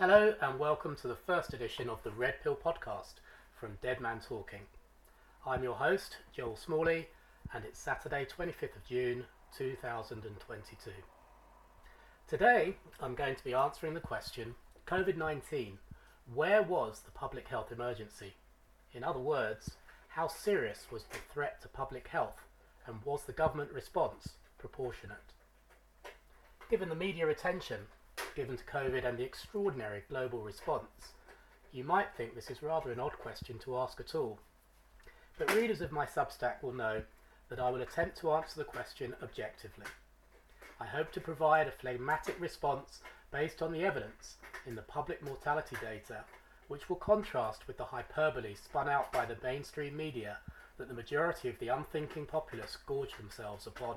Hello and welcome to the first edition of the Red Pill podcast from Dead Man Talking. I'm your host, Joel Smalley, and it's Saturday, 25th of June 2022. Today, I'm going to be answering the question COVID 19, where was the public health emergency? In other words, how serious was the threat to public health and was the government response proportionate? Given the media attention given to COVID and the extraordinary global response, you might think this is rather an odd question to ask at all. But readers of my Substack will know that I will attempt to answer the question objectively. I hope to provide a phlegmatic response based on the evidence in the public mortality data, which will contrast with the hyperbole spun out by the mainstream media that the majority of the unthinking populace gorge themselves upon.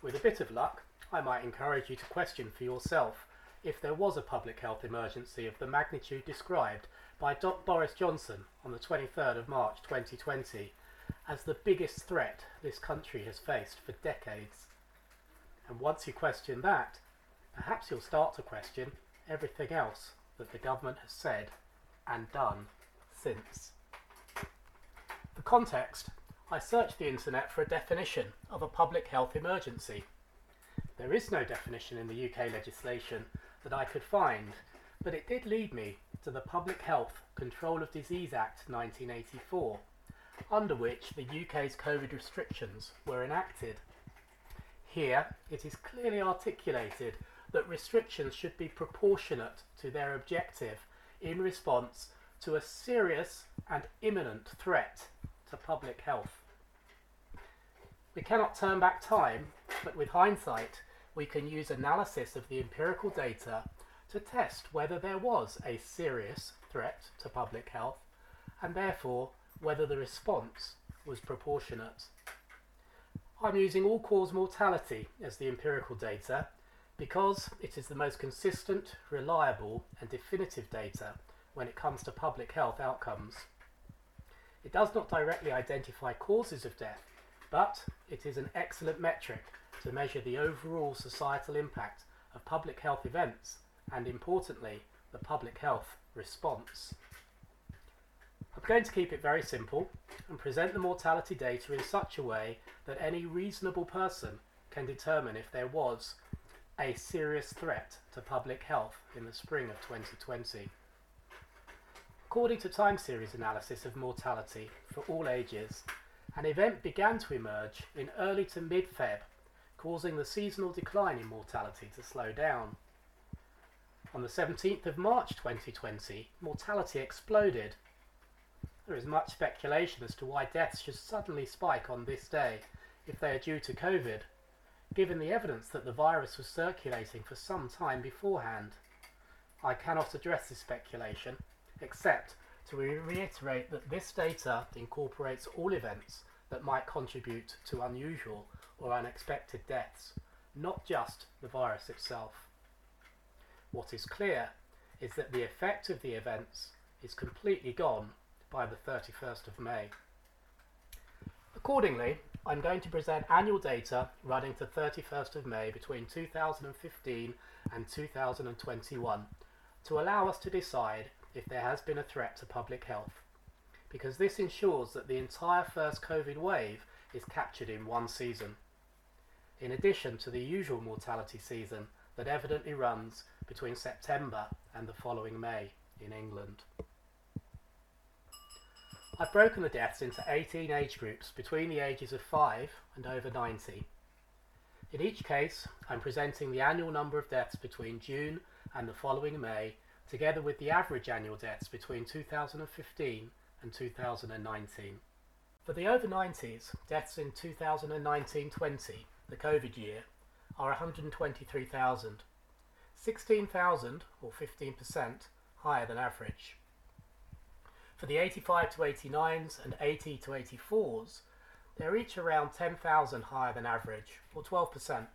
With a bit of luck, I might encourage you to question for yourself if there was a public health emergency of the magnitude described by Dr. Boris Johnson on the 23rd of March 2020 as the biggest threat this country has faced for decades. And once you question that, perhaps you'll start to question everything else that the government has said and done since. For context, I searched the internet for a definition of a public health emergency there is no definition in the UK legislation that I could find, but it did lead me to the Public Health Control of Disease Act 1984, under which the UK's COVID restrictions were enacted. Here, it is clearly articulated that restrictions should be proportionate to their objective in response to a serious and imminent threat to public health. We cannot turn back time, but with hindsight, we can use analysis of the empirical data to test whether there was a serious threat to public health and therefore whether the response was proportionate. I'm using all cause mortality as the empirical data because it is the most consistent, reliable and definitive data when it comes to public health outcomes. It does not directly identify causes of death, but it is an excellent metric to measure the overall societal impact of public health events and, importantly, the public health response. I'm going to keep it very simple and present the mortality data in such a way that any reasonable person can determine if there was a serious threat to public health in the spring of 2020. According to time series analysis of mortality for all ages, an event began to emerge in early to mid Feb causing the seasonal decline in mortality to slow down. On the 17th of March 2020, mortality exploded. There is much speculation as to why deaths should suddenly spike on this day if they are due to COVID, given the evidence that the virus was circulating for some time beforehand. I cannot address this speculation, except to reiterate that this data incorporates all events that might contribute to unusual or unexpected deaths, not just the virus itself. What is clear is that the effect of the events is completely gone by the 31st of May. Accordingly, I'm going to present annual data running to 31st of May between 2015 and 2021 to allow us to decide if there has been a threat to public health, because this ensures that the entire first COVID wave is captured in one season in addition to the usual mortality season that evidently runs between September and the following May in England. I've broken the deaths into 18 age groups between the ages of 5 and over 90. In each case, I'm presenting the annual number of deaths between June and the following May, together with the average annual deaths between 2015 and 2019. For the over 90s, deaths in 2019 20 the COVID year, are 123,000, 16,000 or 15% higher than average. For the 85 to 89s and 80 to 84s, they're each around 10,000 higher than average, or 12%.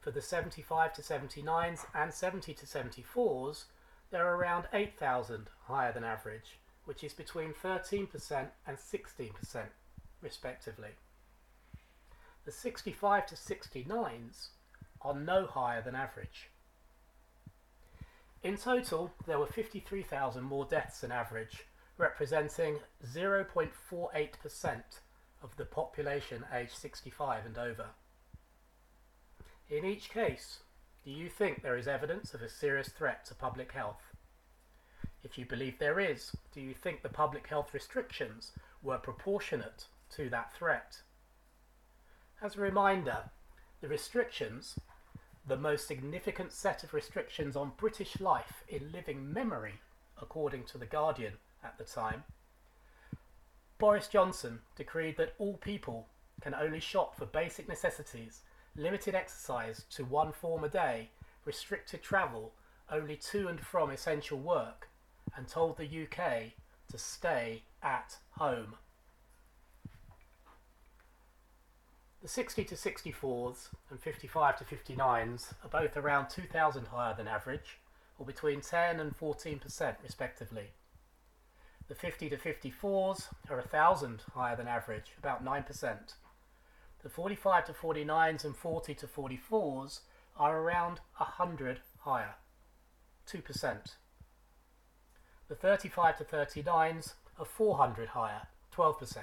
For the 75 to 79s and 70 to 74s, they're around 8,000 higher than average, which is between 13% and 16%, respectively. The 65 to 69s are no higher than average. In total, there were 53,000 more deaths than average, representing 0.48% of the population aged 65 and over. In each case, do you think there is evidence of a serious threat to public health? If you believe there is, do you think the public health restrictions were proportionate to that threat? As a reminder, the restrictions, the most significant set of restrictions on British life in living memory, according to The Guardian at the time, Boris Johnson decreed that all people can only shop for basic necessities, limited exercise to one form a day, restricted travel only to and from essential work, and told the UK to stay at home. The 60 to 64s and 55 to 59s are both around 2,000 higher than average, or between 10 and 14% respectively. The 50 to 54s are 1,000 higher than average, about 9%. The 45 to 49s and 40 to 44s are around 100 higher, 2%. The 35 to 39s are 400 higher, 12%.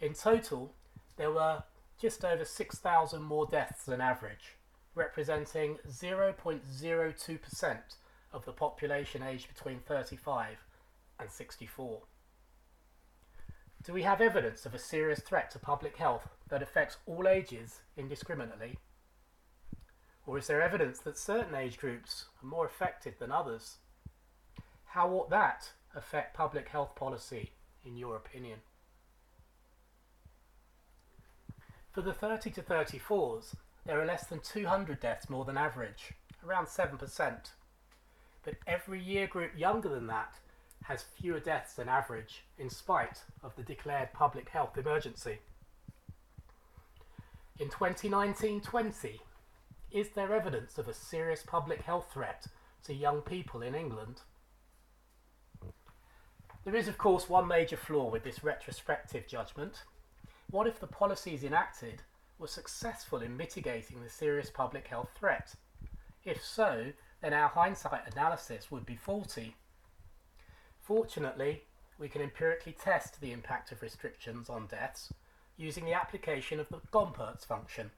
In total, there were just over 6,000 more deaths than average, representing 0.02% of the population aged between 35 and 64. Do we have evidence of a serious threat to public health that affects all ages indiscriminately? Or is there evidence that certain age groups are more affected than others? How ought that affect public health policy, in your opinion? For the 30 to 34s, there are less than 200 deaths more than average, around 7%. But every year group younger than that has fewer deaths than average, in spite of the declared public health emergency. In 2019 20, is there evidence of a serious public health threat to young people in England? There is, of course, one major flaw with this retrospective judgment. What if the policies enacted were successful in mitigating the serious public health threat? If so, then our hindsight analysis would be faulty. Fortunately, we can empirically test the impact of restrictions on deaths using the application of the Gompertz function.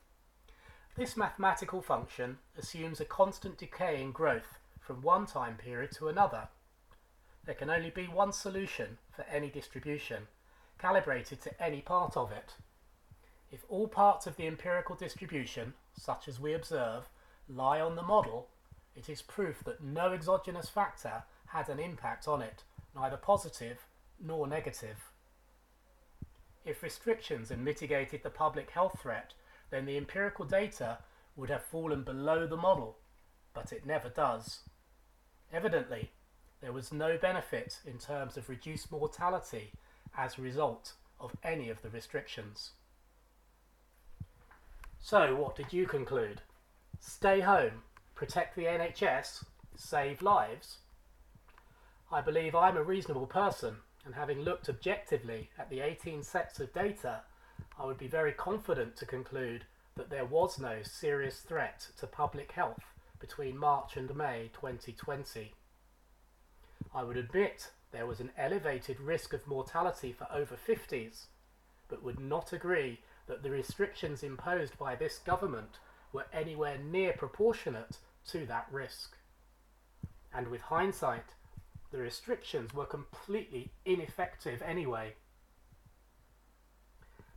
This mathematical function assumes a constant decay in growth from one time period to another. There can only be one solution for any distribution, calibrated to any part of it. If all parts of the empirical distribution, such as we observe, lie on the model, it is proof that no exogenous factor had an impact on it, neither positive nor negative. If restrictions had mitigated the public health threat, then the empirical data would have fallen below the model, but it never does. Evidently, there was no benefit in terms of reduced mortality as a result of any of the restrictions. So, what did you conclude? Stay home, protect the NHS, save lives? I believe I'm a reasonable person, and having looked objectively at the 18 sets of data, I would be very confident to conclude that there was no serious threat to public health between March and May 2020. I would admit there was an elevated risk of mortality for over 50s, but would not agree that the restrictions imposed by this government were anywhere near proportionate to that risk. And with hindsight, the restrictions were completely ineffective anyway.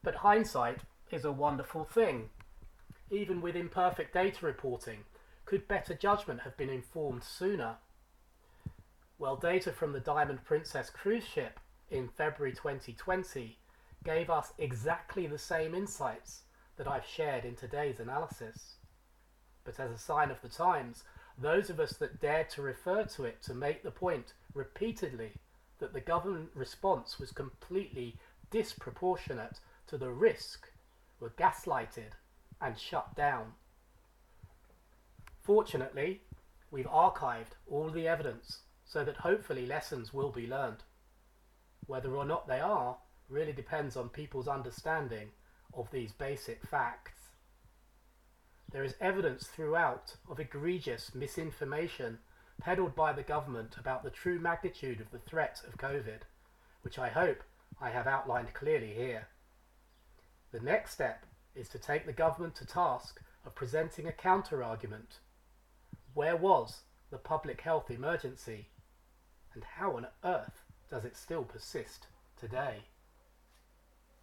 But hindsight is a wonderful thing. Even with imperfect data reporting, could better judgment have been informed sooner? Well, data from the Diamond Princess cruise ship in February 2020 gave us exactly the same insights that I've shared in today's analysis. But as a sign of the times, those of us that dared to refer to it to make the point repeatedly that the government response was completely disproportionate to the risk were gaslighted and shut down. Fortunately, we've archived all the evidence so that hopefully lessons will be learned. Whether or not they are really depends on people's understanding of these basic facts. There is evidence throughout of egregious misinformation peddled by the government about the true magnitude of the threat of COVID, which I hope I have outlined clearly here. The next step is to take the government to task of presenting a counter argument. Where was the public health emergency? And how on earth does it still persist today?